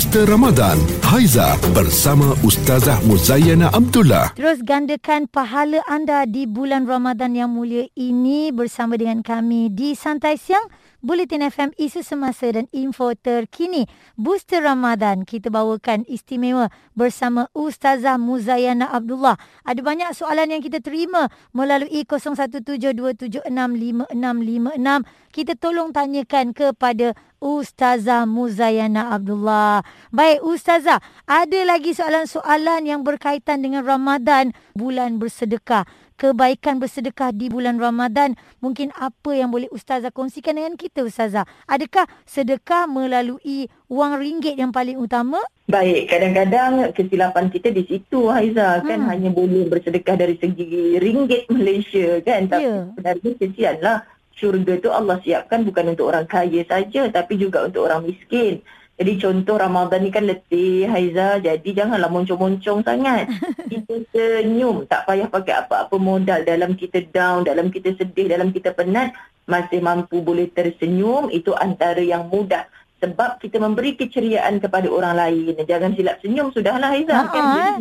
Booster Ramadan Haiza bersama Ustazah Muzayana Abdullah. Terus gandakan pahala anda di bulan Ramadan yang mulia ini bersama dengan kami di Santai Siang Bulletin FM isu semasa dan info terkini. Booster Ramadan kita bawakan istimewa bersama Ustazah Muzayana Abdullah. Ada banyak soalan yang kita terima melalui 0172765656. Kita tolong tanyakan kepada Ustazah Muzayana Abdullah. Baik Ustazah, ada lagi soalan-soalan yang berkaitan dengan Ramadan, bulan bersedekah kebaikan bersedekah di bulan Ramadan. Mungkin apa yang boleh Ustazah kongsikan dengan kita Ustazah? Adakah sedekah melalui wang ringgit yang paling utama? Baik, kadang-kadang kesilapan kita di situ Haiza kan hmm. hanya boleh bersedekah dari segi ringgit Malaysia kan. Tapi yeah. sebenarnya kesianlah syurga tu Allah siapkan bukan untuk orang kaya saja tapi juga untuk orang miskin. Jadi contoh Ramadan ni kan letih Haiza jadi janganlah moncong-moncong sangat. Kita senyum tak payah pakai apa-apa modal dalam kita down, dalam kita sedih, dalam kita penat masih mampu boleh tersenyum itu antara yang mudah sebab kita memberi keceriaan kepada orang lain. Jangan silap senyum sudahlah Haiza uh-huh. kan.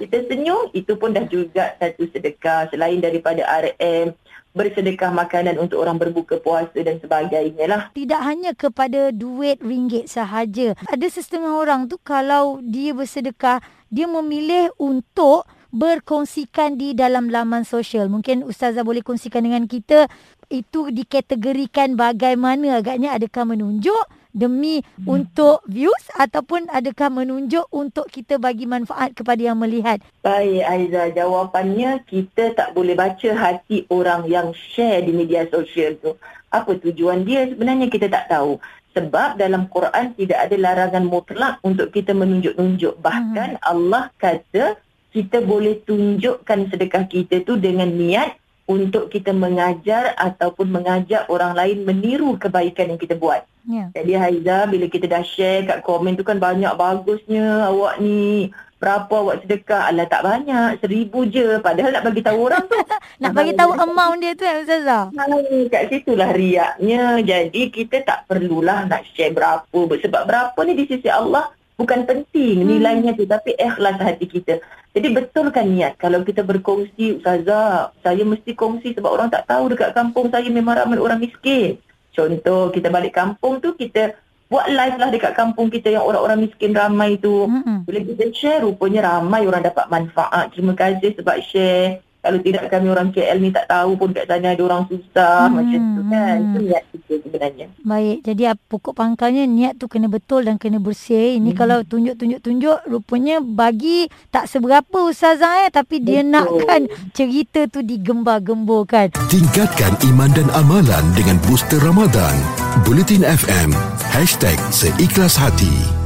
Kita senyum itu pun dah juga satu sedekah selain daripada RM bersedekah makanan untuk orang berbuka puasa dan sebagainya lah. Tidak hanya kepada duit ringgit sahaja. Ada setengah orang tu kalau dia bersedekah, dia memilih untuk berkongsikan di dalam laman sosial. Mungkin Ustazah boleh kongsikan dengan kita itu dikategorikan bagaimana agaknya adakah menunjuk demi hmm. untuk views ataupun adakah menunjuk untuk kita bagi manfaat kepada yang melihat? Baik Aiza, jawapannya kita tak boleh baca hati orang yang share di media sosial tu. Apa tujuan dia sebenarnya kita tak tahu. Sebab dalam Quran tidak ada larangan mutlak untuk kita menunjuk-nunjuk. Bahkan hmm. Allah kata kita boleh tunjukkan sedekah kita tu dengan niat untuk kita mengajar ataupun mengajak orang lain meniru kebaikan yang kita buat. Yeah. Jadi Haiza bila kita dah share kat komen tu kan banyak bagusnya awak ni. Berapa awak sedekah? Alah tak banyak. Seribu je. Padahal nak bagi tahu orang tu. Nak bagi tahu amount dia tu kan Ustazah kat situlah riaknya. Jadi kita tak perlulah nak share berapa. Sebab berapa ni di sisi Allah bukan penting hmm. nilainya tu tapi ikhlas hati kita. Jadi betulkan niat. Kalau kita berkongsi ustazah, saya mesti kongsi sebab orang tak tahu dekat kampung saya memang ramai orang miskin. Contoh kita balik kampung tu kita buat live lah dekat kampung kita yang orang-orang miskin ramai tu. Hmm. Bila kita share rupanya ramai orang dapat manfaat. Terima kasih sebab share kalau tidak kami orang KL ni tak tahu pun kat sana ada orang susah hmm. macam tu kan. Itu niat kita sebenarnya. Baik. Jadi pokok pangkalnya niat tu kena betul dan kena bersih. Ini hmm. kalau tunjuk-tunjuk-tunjuk rupanya bagi tak seberapa ustazah eh. Tapi dia betul. nakkan cerita tu digembar-gemburkan. Tingkatkan iman dan amalan dengan booster Ramadan. Bulletin FM. Hashtag Seikhlas Hati.